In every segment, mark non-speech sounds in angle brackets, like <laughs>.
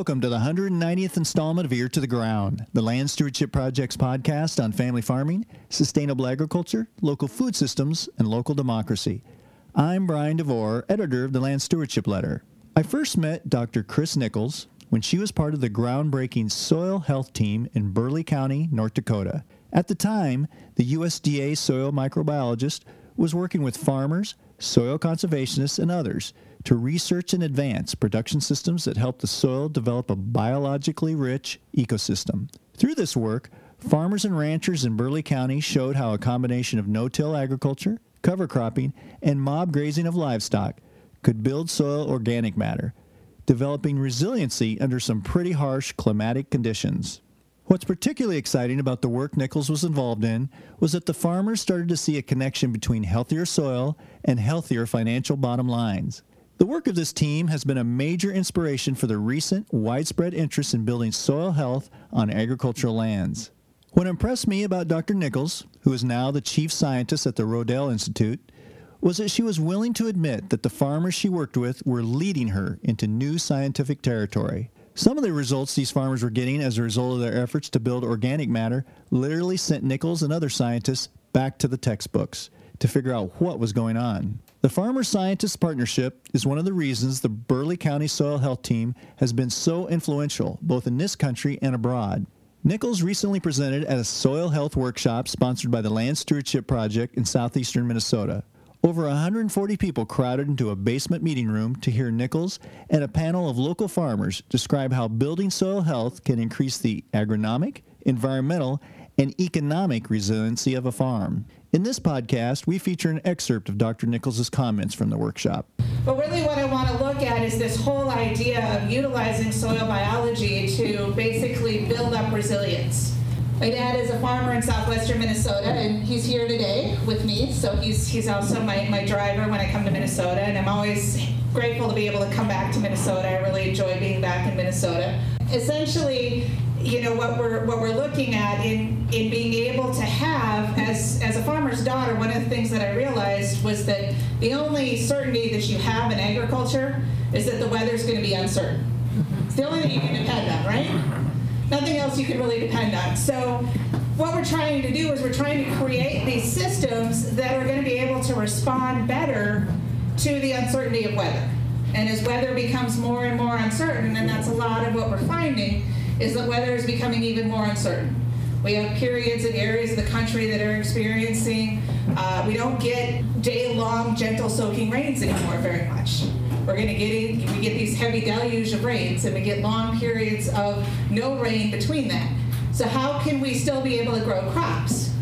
Welcome to the 190th installment of Ear to the Ground, the Land Stewardship Project's podcast on family farming, sustainable agriculture, local food systems, and local democracy. I'm Brian DeVore, editor of the Land Stewardship Letter. I first met Dr. Kris Nichols when she was part of the groundbreaking soil health team in Burleigh County, North Dakota. At the time, the USDA soil microbiologist was working with farmers, soil conservationists, and others to research and advance production systems that help the soil develop a biologically rich ecosystem. Through this work, farmers and ranchers in Burleigh County showed how a combination of no till agriculture, cover cropping, and mob grazing of livestock could build soil organic matter, developing resiliency under some pretty harsh climatic conditions. What's particularly exciting about the work Nichols was involved in was that the farmers started to see a connection between healthier soil and healthier financial bottom lines. The work of this team has been a major inspiration for the recent widespread interest in building soil health on agricultural lands. What impressed me about Dr. Nichols, who is now the chief scientist at the Rodale Institute, was that she was willing to admit that the farmers she worked with were leading her into new scientific territory. Some of the results these farmers were getting as a result of their efforts to build organic matter literally sent Nichols and other scientists back to the textbooks to figure out what was going on. The Farmer Scientist Partnership is one of the reasons the Burleigh County Soil Health Team has been so influential both in this country and abroad. Nichols recently presented at a soil health workshop sponsored by the Land Stewardship Project in southeastern Minnesota. Over 140 people crowded into a basement meeting room to hear Nichols and a panel of local farmers describe how building soil health can increase the agronomic, environmental, and economic resiliency of a farm. In this podcast, we feature an excerpt of Dr. Nichols' comments from the workshop. But really, what I want to look at is this whole idea of utilizing soil biology to basically build up resilience. My dad is a farmer in southwestern Minnesota, and he's here today with me. So he's he's also my, my driver when I come to Minnesota, and I'm always grateful to be able to come back to Minnesota. I really enjoy being back in Minnesota. Essentially, you know what we're what we're looking at in in being able to have as as a farmer's daughter. One of the things that I realized was that the only certainty that you have in agriculture is that the weather's going to be uncertain. It's the only thing you can depend on, right? nothing else you can really depend on. So what we're trying to do is we're trying to create these systems that are going to be able to respond better to the uncertainty of weather. And as weather becomes more and more uncertain, and that's a lot of what we're finding, is that weather is becoming even more uncertain. We have periods in areas of the country that are experiencing, uh, we don't get day long gentle soaking rains anymore very much. We're going to get in, we get these heavy deluge of rains, and we get long periods of no rain between that. So how can we still be able to grow crops?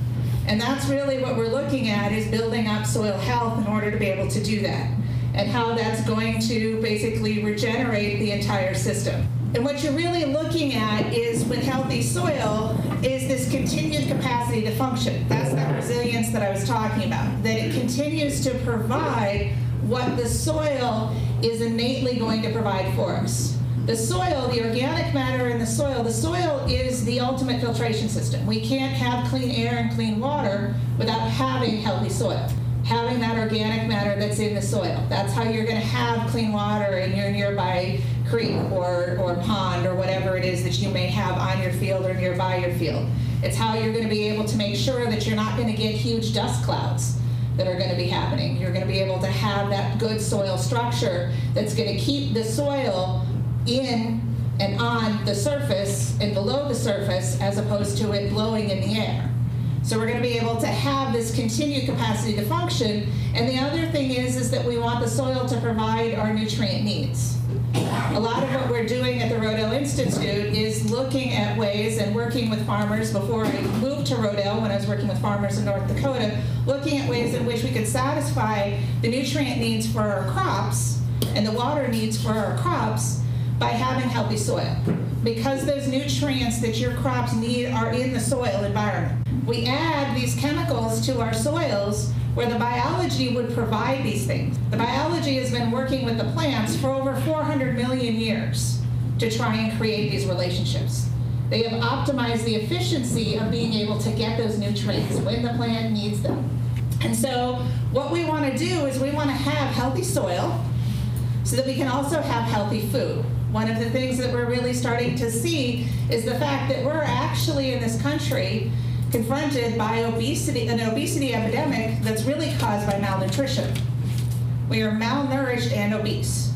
And that's really what we're looking at is building up soil health in order to be able to do that. And how that's going to basically regenerate the entire system. And what you're really looking at is with healthy soil is this continued capacity to function. That's that resilience that I was talking about. That it continues to provide what the soil is innately going to provide for us. The soil, the organic matter in the soil, the soil is the ultimate filtration system. We can't have clean air and clean water without having healthy soil. Having that organic matter that's in the soil. That's how you're going to have clean water in your nearby creek or, or pond or whatever it is that you may have on your field or nearby your field. It's how you're going to be able to make sure that you're not going to get huge dust clouds that are going to be happening. You're going to be able to have that good soil structure that's going to keep the soil in and on the surface and below the surface as opposed to it blowing in the air. So we're going to be able to have this continued capacity to function. And the other thing is, is that we want the soil to provide our nutrient needs. A lot of what we're doing at the Rodale Institute is looking at ways and working with farmers before I moved to Rodale when I was working with farmers in North Dakota, looking at ways in which we could satisfy the nutrient needs for our crops and the water needs for our crops by having healthy soil. Because those nutrients that your crops need are in the soil environment. We add these chemicals to our soils where the biology would provide these things. The biology has been working with the plants for over 400 million years to try and create these relationships. They have optimized the efficiency of being able to get those nutrients when the plant needs them. And so, what we want to do is we want to have healthy soil so that we can also have healthy food. one of the things that we're really starting to see is the fact that we're actually in this country confronted by obesity, an obesity epidemic that's really caused by malnutrition. We are malnourished and obese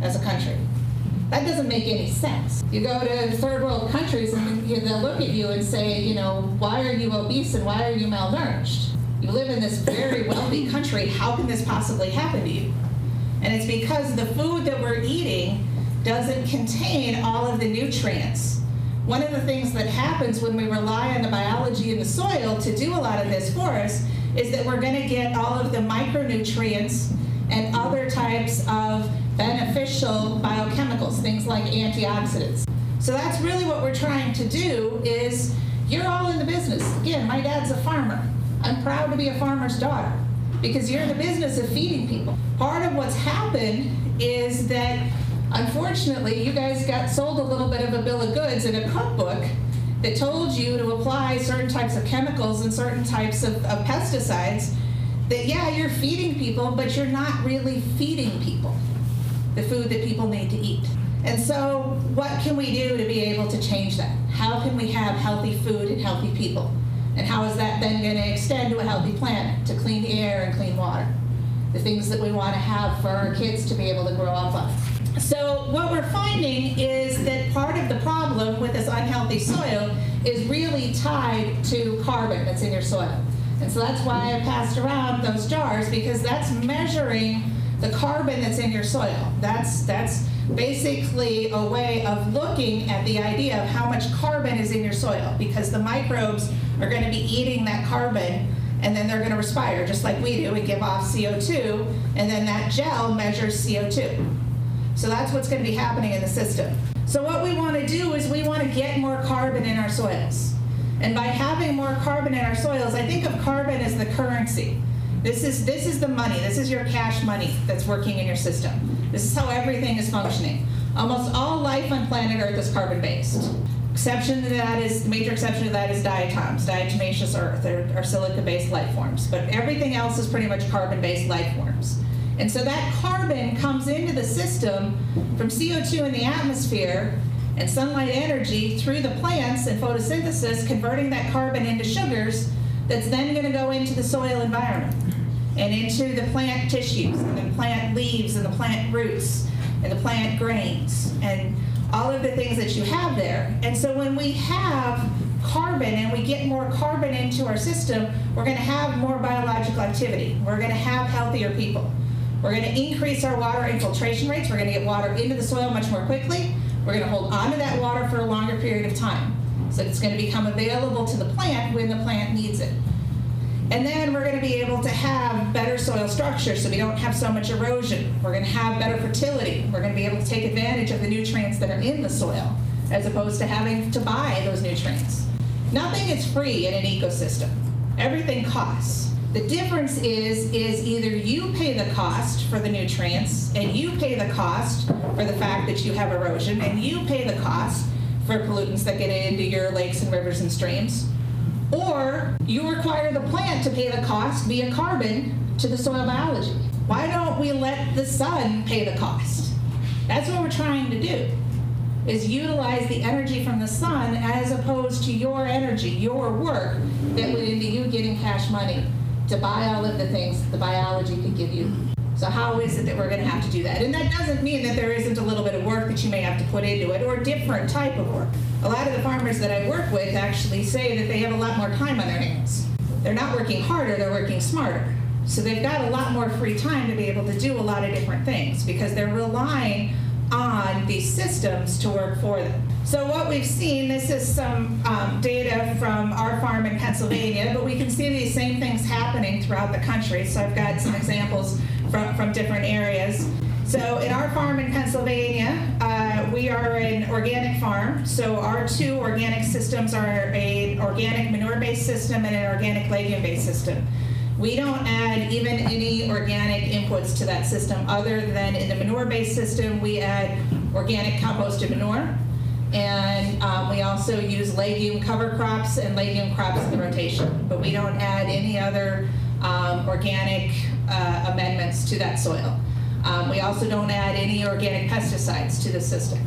as a country. That doesn't make any sense. You go to third world countries and they'll look at you and say, you know, why are you obese and why are you malnourished? You live in this very wealthy country. How can this possibly happen to you? And it's because the food that we're eating doesn't contain all of the nutrients. One of the things that happens when we rely on the biology in the soil to do a lot of this for us is that we're going to get all of the micronutrients and other types of beneficial biochemicals, things like antioxidants. So that's really what we're trying to do is you're all in the business. Again, my dad's a farmer. I'm proud to be a farmer's daughter because you're in the business of feeding people. Part of what's happened is that unfortunately you guys got sold a little bit of a bill of goods in a cookbook that told you to apply certain types of chemicals and certain types of, of pesticides that yeah you're feeding people but you're not really feeding people the food that people need to eat and so what can we do to be able to change that how can we have healthy food and healthy people and how is that then going to extend to a healthy planet, to clean air and clean water? The things that we want to have for our kids to be able to grow up on. So, what we're finding is that part of the problem with this unhealthy soil is really tied to carbon that's in your soil. And so that's why I passed around those jars because that's measuring the carbon that's in your soil. That's that's basically a way of looking at the idea of how much carbon is in your soil because the microbes are going to be eating that carbon and then they're going to respire just like we do. We give off CO2 and then that gel measures CO2. So that's what's going to be happening in the system. So what we want to do is we want to get more carbon in our soils. And by having more carbon in our soils, I think of carbon as the currency. This is this is the money. This is your cash money that's working in your system. This is how everything is functioning. Almost all life on planet Earth is carbon based. Exception to that is the major exception to that is diatoms, diatomaceous earth, or, or silica-based life forms. But everything else is pretty much carbon-based life forms. And so that carbon comes into the system from CO2 in the atmosphere and sunlight energy through the plants and photosynthesis, converting that carbon into sugars that's then going to go into the soil environment and into the plant tissues and the plant leaves and the plant roots and the plant grains and all of the things that you have there. And so when we have carbon and we get more carbon into our system, we're going to have more biological activity. We're going to have healthier people. We're going to increase our water infiltration rates. We're going to get water into the soil much more quickly. We're going to hold on to that water for a longer period of time. So it's going to become available to the plant when the plant needs it. And then we're going to be able to have better soil structure so we don't have so much erosion. We're going to have better fertility. We're going to be able to take advantage of the nutrients that are in the soil as opposed to having to buy those nutrients. Nothing is free in an ecosystem. Everything costs. The difference is is either you pay the cost for the nutrients and you pay the cost for the fact that you have erosion and you pay the cost for pollutants that get into your lakes and rivers and streams or you require the plant to pay the cost via carbon to the soil biology. Why don't we let the sun pay the cost? That's what we're trying to do. Is utilize the energy from the sun as opposed to your energy, your work that went into you getting cash money to buy all of the things the biology could give you. So how is it that we're going to have to do that? And that doesn't mean that there isn't a little bit of work that you may have to put into it or different type of work. A lot of the farmers that I work with actually say that they have a lot more time on their hands. They're not working harder, they're working smarter. So they've got a lot more free time to be able to do a lot of different things because they're relying on these systems to work for them. So what we've seen, this is some um, data from our farm in Pennsylvania, but we can see these same things happening throughout the country. So I've got some examples from, from different areas. So in our farm in Pennsylvania, uh, we are an organic farm. So our two organic systems are an organic manure-based system and an organic legume-based system. We don't add even any organic inputs to that system other than in the manure-based system, we add organic composted manure. Also use legume cover crops and legume crops in the rotation. But we don't add any other um, organic uh, amendments to that soil. Um, we also don't add any organic pesticides to the system.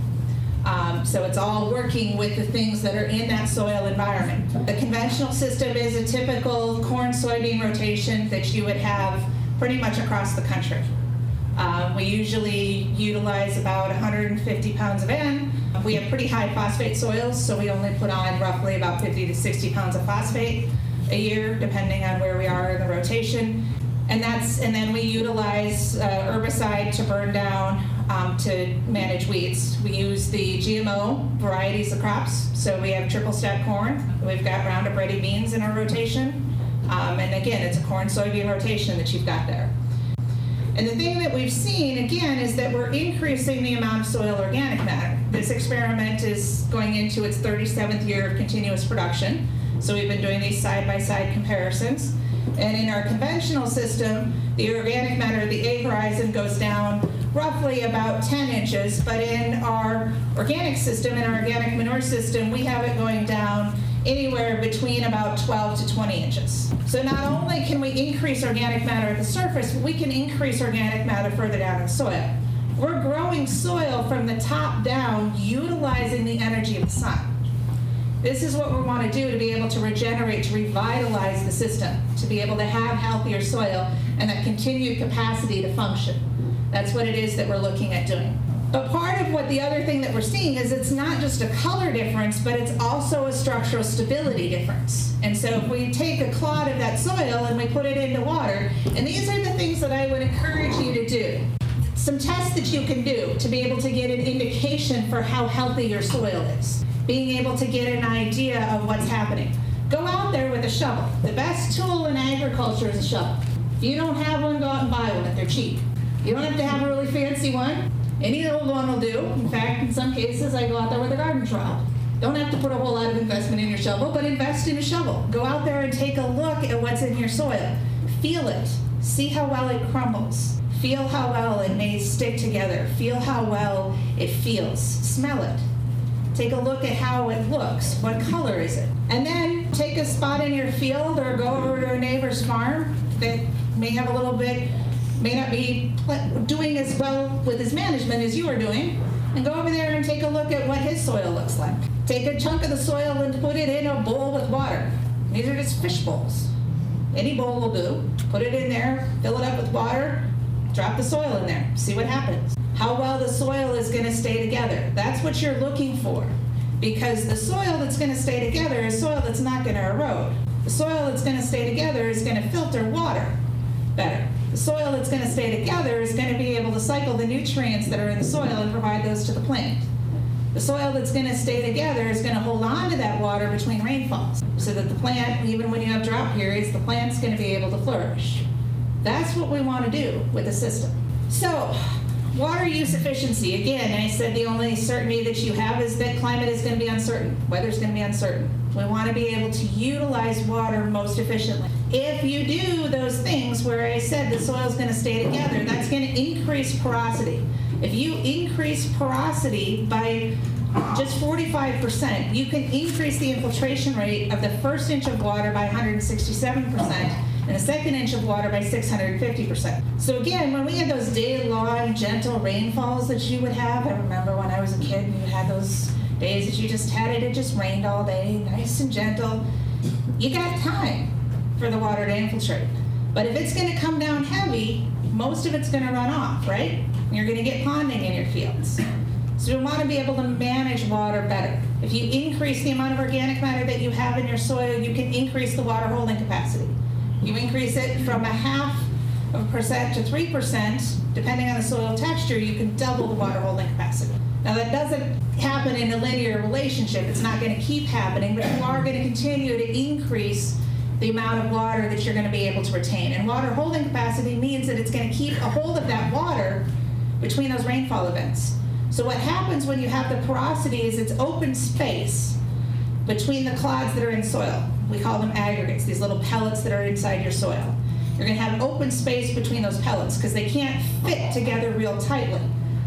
Um, so it's all working with the things that are in that soil environment. The conventional system is a typical corn soybean rotation that you would have pretty much across the country. Um, we usually utilize about 150 pounds of N. We have pretty high phosphate soils, so we only put on roughly about 50 to 60 pounds of phosphate a year, depending on where we are in the rotation. And that's and then we utilize uh, herbicide to burn down um, to manage weeds. We use the GMO varieties of crops. So we have triple stack corn. We've got Roundup Ready beans in our rotation. Um, and again, it's a corn soybean rotation that you've got there. And the thing that we've seen, again, is that we're increasing the amount of soil organic matter. This experiment is going into its 37th year of continuous production. So we've been doing these side by side comparisons. And in our conventional system, the organic matter, at the A horizon, goes down roughly about 10 inches. But in our organic system, in our organic manure system, we have it going down anywhere between about 12 to 20 inches. So not only can we increase organic matter at the surface, we can increase organic matter further down in the soil. We're growing soil from the top down, utilizing the energy of the sun. This is what we want to do to be able to regenerate, to revitalize the system, to be able to have healthier soil and that continued capacity to function. That's what it is that we're looking at doing. But part of what the other thing that we're seeing is it's not just a color difference, but it's also a structural stability difference. And so if we take a clod of that soil and we put it into water, and these are the things that I would encourage you to do. Some tests that you can do to be able to get an indication for how healthy your soil is. Being able to get an idea of what's happening. Go out there with a shovel. The best tool in agriculture is a shovel. If you don't have one, go out and buy one they're cheap. You don't have to have a really fancy one. Any old one will do. In fact, in some cases, I go out there with a garden trowel. Don't have to put a whole lot of investment in your shovel, but invest in a shovel. Go out there and take a look at what's in your soil. Feel it. See how well it crumbles. Feel how well it may stick together. Feel how well it feels. Smell it. Take a look at how it looks. What color is it? And then take a spot in your field or go over to a neighbor's farm that may have a little bit may not be doing as well with his management as you are doing, and go over there and take a look at what his soil looks like. Take a chunk of the soil and put it in a bowl with water. These are just fish bowls. Any bowl will do. Put it in there, fill it up with water, drop the soil in there, see what happens. How well the soil is going to stay together. That's what you're looking for. Because the soil that's going to stay together is soil that's not going to erode. The soil that's going to stay together is going to filter water better. The soil that's going to stay together is going to be able to cycle the nutrients that are in the soil and provide those to the plant. The soil that's going to stay together is going to hold on to that water between rainfalls so that the plant, even when you have drought periods, the plant's going to be able to flourish. That's what we want to do with the system. So, water use efficiency. Again, I said the only certainty that you have is that climate is going to be uncertain, weather is going to be uncertain. We want to be able to utilize water most efficiently. If you do those things where I said the soil is going to stay together, that's going to increase porosity. If you increase porosity by just 45%, you can increase the infiltration rate of the first inch of water by 167% and the second inch of water by 650%. So again, when we had those day-long gentle rainfalls that you would have, I remember when I was a kid and you had those days that you just had it, it just rained all day, nice and gentle. You got time for the water to infiltrate. But if it's going to come down heavy, most of it's going to run off, right? You're going to get ponding in your fields. So we want to be able to manage water better. If you increase the amount of organic matter that you have in your soil, you can increase the water holding capacity. You increase it from a half of a percent to 3%, depending on the soil texture, you can double the water holding capacity. Now, that doesn't happen in a linear relationship. It's not going to keep happening, but you are going to continue to increase the amount of water that you're going to be able to retain. And water holding capacity means that it's going to keep a hold of that water between those rainfall events. So what happens when you have the porosity is it's open space between the clods that are in soil. We call them aggregates, these little pellets that are inside your soil. You're going to have open space between those pellets because they can't fit together real tightly.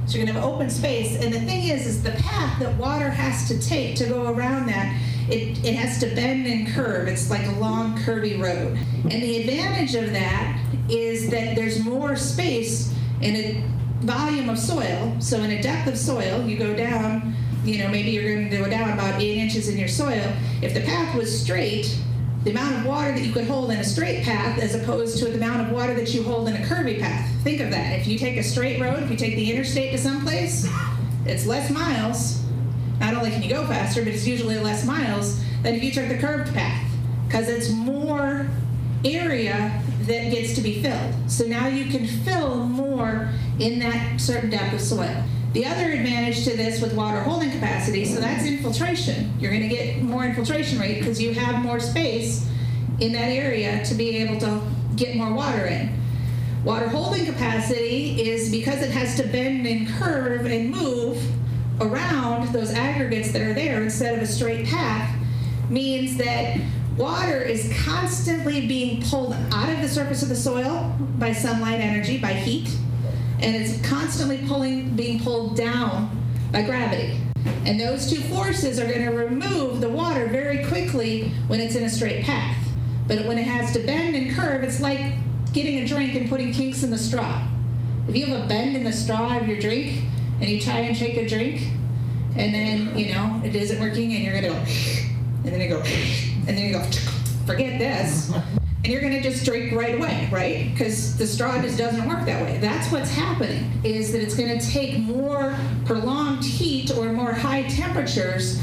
So you're going to have open space. And the thing is, is the path that water has to take to go around that it, it has to bend and curve. It's like a long, curvy road. And the advantage of that is that there's more space in a volume of soil. So in a depth of soil, you go down you know, maybe you're going to go down about eight inches in your soil. If the path was straight, the amount of water that you could hold in a straight path as opposed to the amount of water that you hold in a curvy path. Think of that. If you take a straight road, if you take the interstate to someplace, it's less miles. Not only can you go faster, but it's usually less miles than if you took the curved path because it's more area that gets to be filled. So now you can fill more in that certain depth of soil. The other advantage to this with water holding capacity, so that's infiltration. You're going to get more infiltration rate because you have more space in that area to be able to get more water in. Water holding capacity is because it has to bend and curve and move around those aggregates that are there instead of a straight path, means that water is constantly being pulled out of the surface of the soil by sunlight energy, by heat and it's constantly pulling, being pulled down by gravity. And those two forces are going to remove the water very quickly when it's in a straight path. But when it has to bend and curve, it's like getting a drink and putting kinks in the straw. If you have a bend in the straw of your drink and you try and shake a drink, and then, you know, it isn't working and you're going to go, and then you go, and then you go, forget this and you're going to just drink right away, right? Because the straw just doesn't work that way. That's what's happening, is that it's going to take more prolonged heat or more high temperatures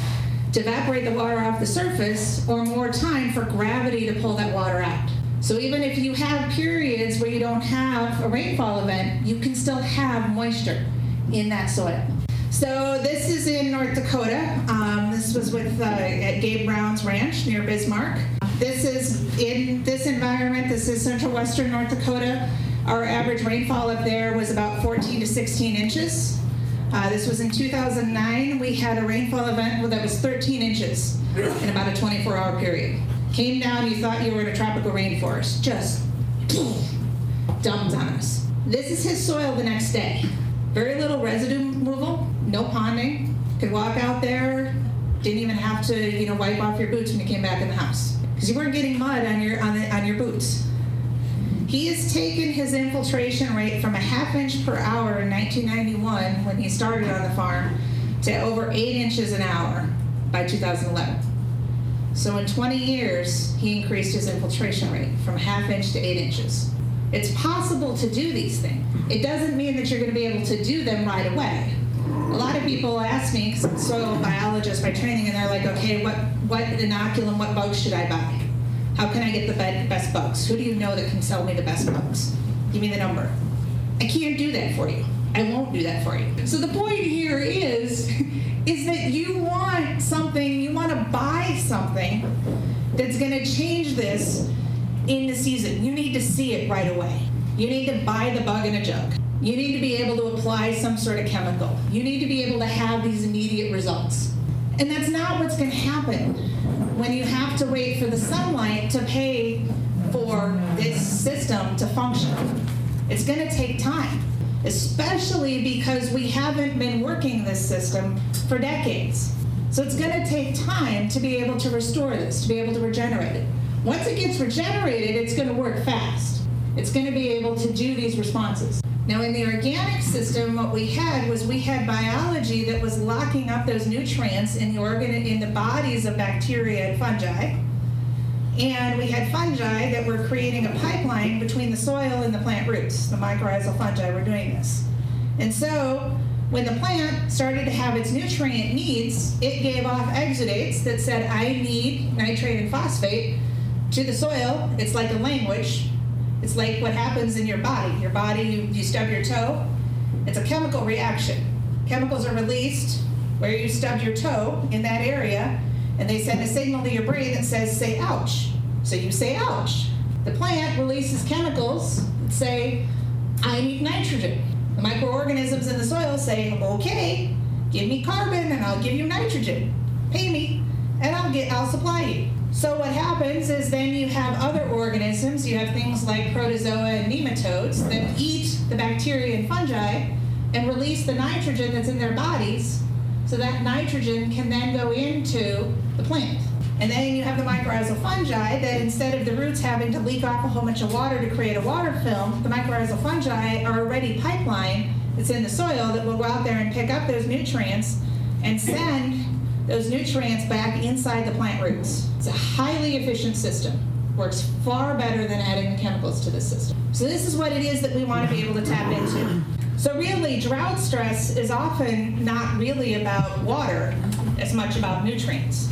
to evaporate the water off the surface or more time for gravity to pull that water out. So even if you have periods where you don't have a rainfall event, you can still have moisture in that soil. So this is in North Dakota. Um, this was with uh, at Gabe Brown's ranch near Bismarck. This is in this environment. This is central western North Dakota. Our average rainfall up there was about 14 to 16 inches. Uh, this was in 2009. We had a rainfall event that was 13 inches in about a 24 hour period. Came down, you thought you were in a tropical rainforest. Just dumped on us. This is his soil the next day. Very little residue removal, no ponding. Could walk out there, didn't even have to, you know, wipe off your boots when you came back in the house because you weren't getting mud on your on, the, on your boots. He has taken his infiltration rate from a half inch per hour in 1991 when he started on the farm to over eight inches an hour by 2011. So in 20 years, he increased his infiltration rate from half inch to eight inches. It's possible to do these things. It doesn't mean that you're going to be able to do them right away. A lot of people ask me, because I'm soil biologist by training, and they're like, okay, what, what inoculum, what bugs should I buy? How can I get the best bugs? Who do you know that can sell me the best bugs? Give me the number. I can't do that for you. I won't do that for you. So the point here is, <laughs> is that you want something, you want to buy something that's going to change this in the season. You need to see it right away. You need to buy the bug in a jug. You need to be able to apply some sort of chemical. You need to be able to have these immediate results. And that's not what's going to happen when you have to wait for the sunlight to pay for this system to function. It's going to take time, especially because we haven't been working this system for decades. So it's going to take time to be able to restore this, to be able to regenerate it. Once it gets regenerated, it's going to work fast. It's going to be able to do these responses. Now, in the organic system, what we had was we had biology that was locking up those nutrients in the organ in the bodies of bacteria and fungi. And we had fungi that were creating a pipeline between the soil and the plant roots. The mycorrhizal fungi were doing this. And so, when the plant started to have its nutrient needs, it gave off exudates that said, I need nitrate and phosphate to the soil. It's like a language it's like what happens in your body. Your body, you, you stub your toe, it's a chemical reaction. Chemicals are released where you stubbed your toe in that area, and they send a signal to your brain that says, say ouch. So you say ouch. The plant releases chemicals that say, I need nitrogen. The microorganisms in the soil say, okay, give me carbon and I'll give you nitrogen. Pay me and I'll get I'll supply you. So what happens is then you have other organisms, you have things like protozoa and nematodes that eat the bacteria and fungi and release the nitrogen that's in their bodies so that nitrogen can then go into the plant. And then you have the mycorrhizal fungi that instead of the roots having to leak off a whole bunch of water to create a water film, the mycorrhizal fungi are already pipeline that's in the soil that will go out there and pick up those nutrients and send those nutrients back inside the plant roots. It's a highly efficient system. Works far better than adding the chemicals to the system. So this is what it is that we want to be able to tap into. So really, drought stress is often not really about water as much about nutrients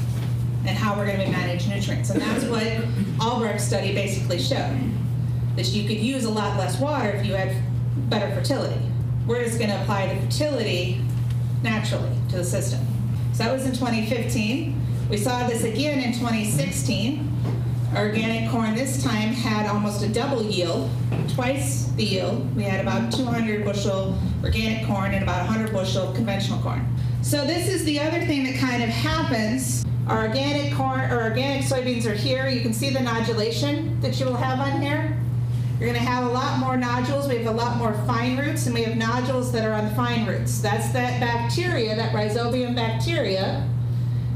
and how we're going to manage nutrients. And that's what Albrecht's study basically showed, that you could use a lot less water if you had better fertility. We're just going to apply the fertility naturally to the system. So that was in 2015. We saw this again in 2016. Organic corn this time had almost a double yield, twice the yield. We had about 200 bushel organic corn and about 100 bushel conventional corn. So this is the other thing that kind of happens. Our organic corn or organic soybeans are here. You can see the nodulation that you will have on here. You're going to have a lot more nodules. We have a lot more fine roots, and we have nodules that are on fine roots. That's that bacteria, that rhizobium bacteria,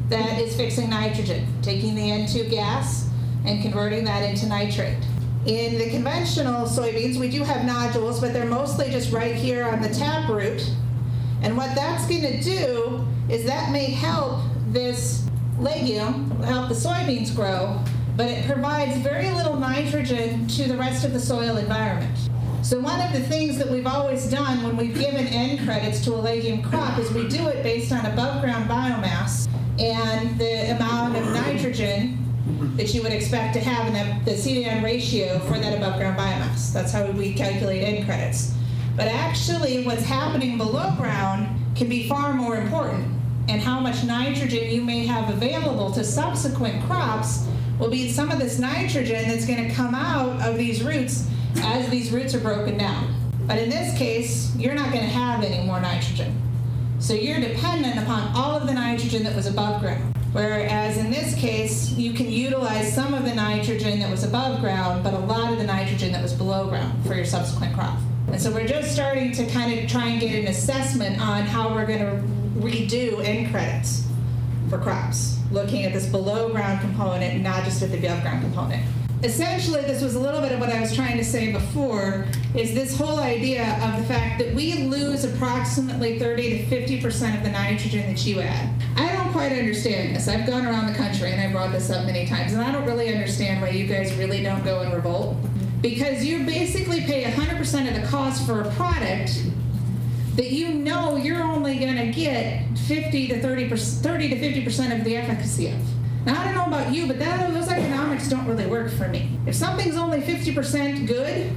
that is fixing nitrogen, taking the N2 gas and converting that into nitrate. In the conventional soybeans, we do have nodules, but they're mostly just right here on the tap root. And what that's going to do is that may help this legume, help the soybeans grow, but it provides very little nitrogen to the rest of the soil environment. So one of the things that we've always done when we've given N credits to a legume crop is we do it based on above ground biomass and the amount of nitrogen that you would expect to have in the, the C to N ratio for that above ground biomass. That's how we calculate N credits. But actually what's happening below ground can be far more important and how much nitrogen you may have available to subsequent crops will be some of this nitrogen that's going to come out of these roots as these roots are broken down. But in this case, you're not going to have any more nitrogen. So you're dependent upon all of the nitrogen that was above ground. Whereas in this case, you can utilize some of the nitrogen that was above ground, but a lot of the nitrogen that was below ground for your subsequent crop. And so we're just starting to kind of try and get an assessment on how we're going to redo N credits for crops, looking at this below ground component not just at the above ground component. Essentially, this was a little bit of what I was trying to say before, is this whole idea of the fact that we lose approximately 30 to 50% of the nitrogen that you add. I don't quite understand this. I've gone around the country and I brought this up many times, and I don't really understand why you guys really don't go and revolt. Because you basically pay 100% of the cost for a product that you know you're only going to get 50 to 30 30 to 50 percent of the efficacy of. Now I don't know about you, but that, those economics don't really work for me. If something's only 50 percent good,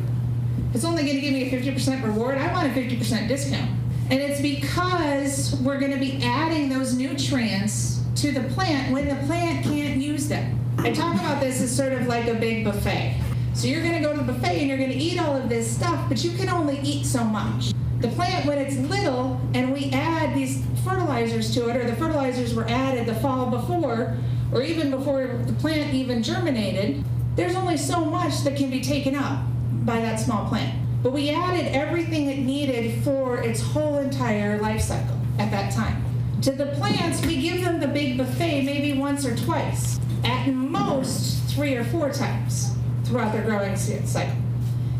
it's only going to give me a 50 percent reward. I want a 50 percent discount, and it's because we're going to be adding those nutrients to the plant when the plant can't use them. I talk about this as sort of like a big buffet. So you're going to go to the buffet and you're going to eat all of this stuff, but you can only eat so much. The plant when it's little and we add these fertilizers to it or the fertilizers were added the fall before or even before the plant even germinated there's only so much that can be taken up by that small plant. But we added everything it needed for its whole entire life cycle at that time. To the plants we give them the big buffet maybe once or twice at most three or four times throughout their growing cycle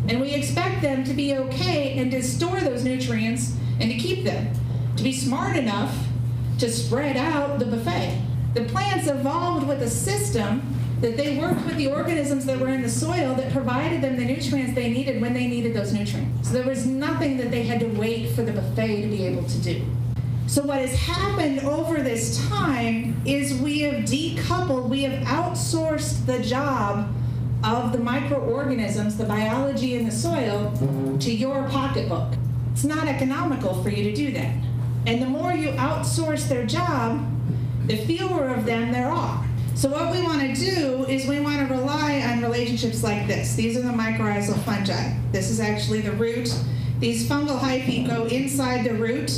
and we expect them to be okay and to store those nutrients and to keep them, to be smart enough to spread out the buffet. The plants evolved with a system that they worked with the organisms that were in the soil that provided them the nutrients they needed when they needed those nutrients. So there was nothing that they had to wait for the buffet to be able to do. So, what has happened over this time is we have decoupled, we have outsourced the job of the microorganisms, the biology in the soil, mm-hmm. to your pocketbook. It's not economical for you to do that. And the more you outsource their job, the fewer of them there are. So what we want to do is we want to rely on relationships like this. These are the mycorrhizal fungi. This is actually the root. These fungal hyphae go inside the root.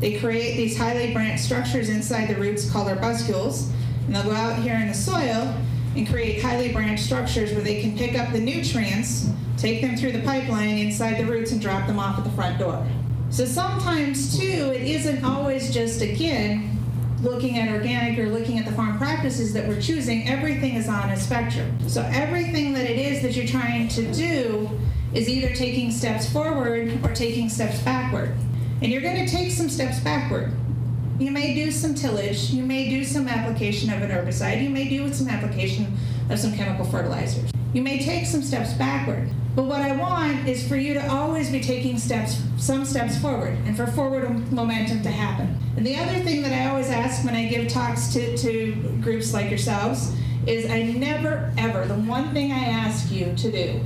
They create these highly branched structures inside the roots called arbuscules. And they'll go out here in the soil and create highly branched structures where they can pick up the nutrients, take them through the pipeline inside the roots, and drop them off at the front door. So sometimes, too, it isn't always just, again, looking at organic or looking at the farm practices that we're choosing, everything is on a spectrum. So everything that it is that you're trying to do is either taking steps forward or taking steps backward. And you're going to take some steps backward You may do some tillage, you may do some application of an herbicide, you may do some application of some chemical fertilizers. You may take some steps backward. But what I want is for you to always be taking steps, some steps forward, and for forward momentum to happen. And the other thing that I always ask when I give talks to, to groups like yourselves is I never, ever, the one thing I ask you to do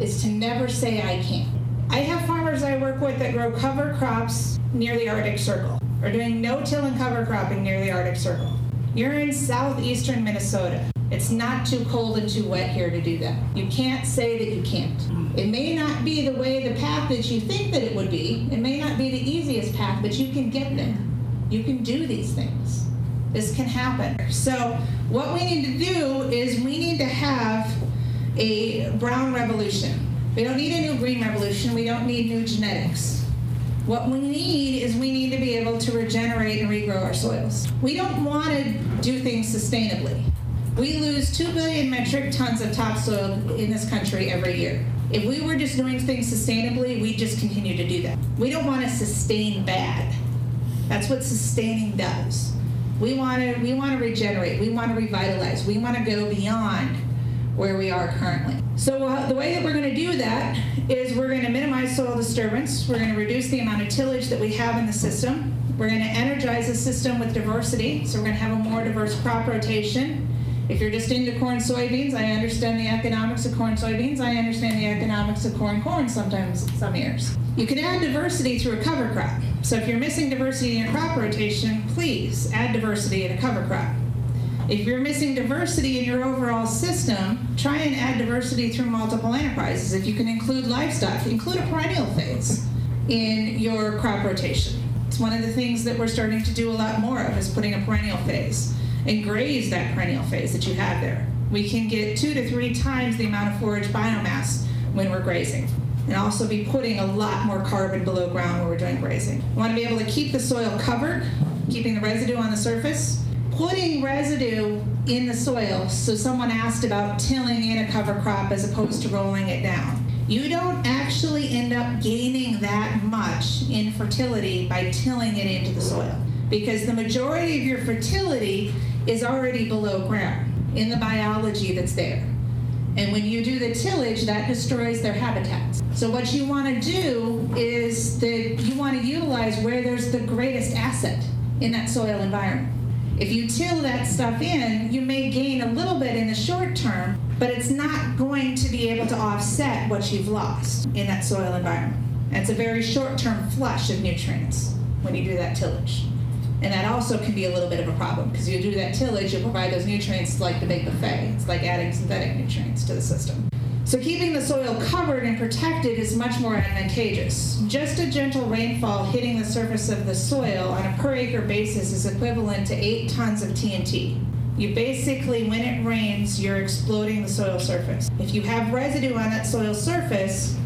is to never say I can't. I have farmers I work with that grow cover crops near the Arctic Circle, or doing no-till and cover cropping near the Arctic Circle. You're in southeastern Minnesota. It's not too cold and too wet here to do that. You can't say that you can't. It may not be the way, the path that you think that it would be. It may not be the easiest path, but you can get there. You can do these things. This can happen. So, what we need to do is we need to have a brown revolution. We don't need a new green revolution. We don't need new genetics. What we need is we need to be able to regenerate and regrow our soils. We don't want to do things sustainably. We lose 2 billion metric tons of topsoil in this country every year. If we were just doing things sustainably, we'd just continue to do that. We don't want to sustain bad. That's what sustaining does. We want to we want to regenerate. We want to revitalize. We want to go beyond where we are currently. So uh, the way that we're going to do that is we're going to minimize soil disturbance. We're going to reduce the amount of tillage that we have in the system. We're going to energize the system with diversity. So we're going to have a more diverse crop rotation. If you're just into corn soybeans, I understand the economics of corn soybeans. I understand the economics of corn corn sometimes some years. You can add diversity through a cover crop. So if you're missing diversity in your crop rotation, please add diversity in a cover crop. If you're missing diversity in your overall system, try and add diversity through multiple enterprises. If you can include livestock, include a perennial phase in your crop rotation. It's one of the things that we're starting to do a lot more of is putting a perennial phase and graze that perennial phase that you have there. We can get two to three times the amount of forage biomass when we're grazing and also be putting a lot more carbon below ground when we're doing grazing. We want to be able to keep the soil covered, keeping the residue on the surface, putting residue in the soil. So someone asked about tilling in a cover crop as opposed to rolling it down. You don't actually end up gaining that much in fertility by tilling it into the soil because the majority of your fertility is already below ground in the biology that's there. And when you do the tillage, that destroys their habitats. So what you want to do is that you want to utilize where there's the greatest asset in that soil environment. If you till that stuff in, you may gain a little bit in the short term, but it's not going to be able to offset what you've lost in that soil environment. And it's a very short term flush of nutrients when you do that tillage. And that also can be a little bit of a problem because you do that tillage, you provide those nutrients like the big buffet. It's like adding synthetic nutrients to the system. So keeping the soil covered and protected is much more advantageous. Just a gentle rainfall hitting the surface of the soil on a per acre basis is equivalent to eight tons of TNT. You basically, when it rains, you're exploding the soil surface. If you have residue on that soil surface,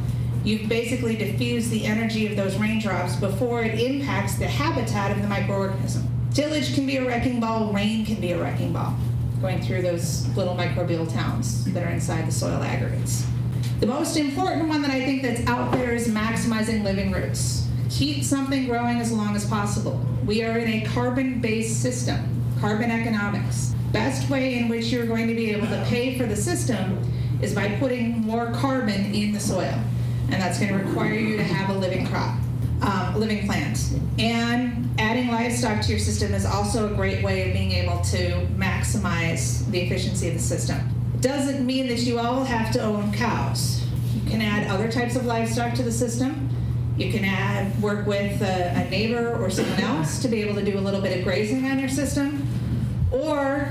you've basically diffused the energy of those raindrops before it impacts the habitat of the microorganism. Tillage can be a wrecking ball, rain can be a wrecking ball, going through those little microbial towns that are inside the soil aggregates. The most important one that I think that's out there is maximizing living roots. Keep something growing as long as possible. We are in a carbon based system, carbon economics. Best way in which you're going to be able to pay for the system is by putting more carbon in the soil and that's going to require you to have a living crop, um, living plant. And adding livestock to your system is also a great way of being able to maximize the efficiency of the system. It doesn't mean that you all have to own cows. You can add other types of livestock to the system. You can add work with a, a neighbor or someone else to be able to do a little bit of grazing on your system. Or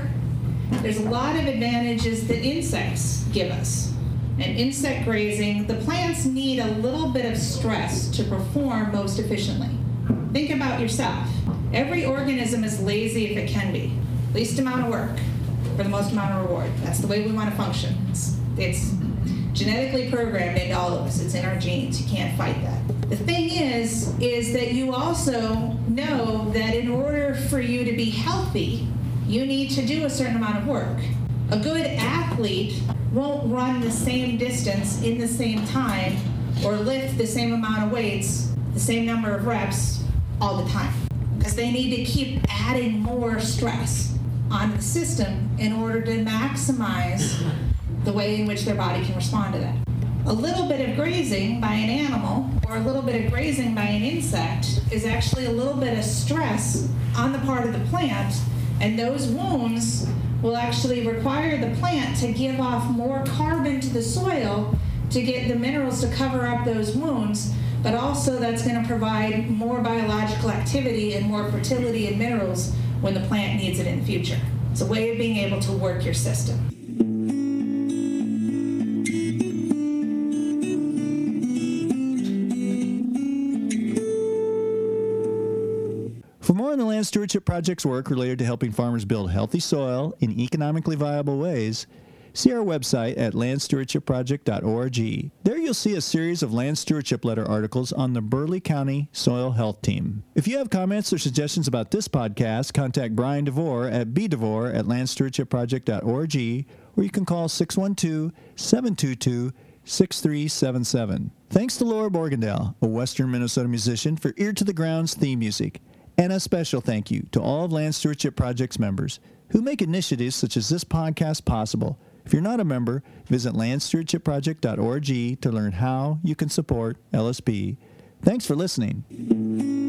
there's a lot of advantages that insects give us and insect grazing, the plants need a little bit of stress to perform most efficiently. Think about yourself. Every organism is lazy if it can be. Least amount of work for the most amount of reward. That's the way we want to function. It's, it's genetically programmed into all of us. It's in our genes. You can't fight that. The thing is, is that you also know that in order for you to be healthy, you need to do a certain amount of work. A good athlete won't run the same distance in the same time or lift the same amount of weights, the same number of reps all the time. because they need to keep adding more stress on the system in order to maximize the way in which their body can respond to that. A little bit of grazing by an animal or a little bit of grazing by an insect is actually a little bit of stress on the part of the plant, and those wounds will actually require the plant to give off more carbon to the soil to get the minerals to cover up those wounds, but also that's going to provide more biological activity and more fertility and minerals when the plant needs it in the future. It's a way of being able to work your system. On the Land Stewardship Project's work related to helping farmers build healthy soil in economically viable ways, see our website at landstewardshipproject.org. There you'll see a series of land stewardship letter articles on the Burleigh County Soil Health Team. If you have comments or suggestions about this podcast, contact Brian DeVore at bdevore at landstewardshipproject.org or you can call 612 722 6377. Thanks to Laura Borgendale, a Western Minnesota musician, for Ear to the Ground's theme music. And a special thank you to all of Land Stewardship Project's members who make initiatives such as this podcast possible. If you're not a member, visit landstewardshipproject.org to learn how you can support LSP. Thanks for listening.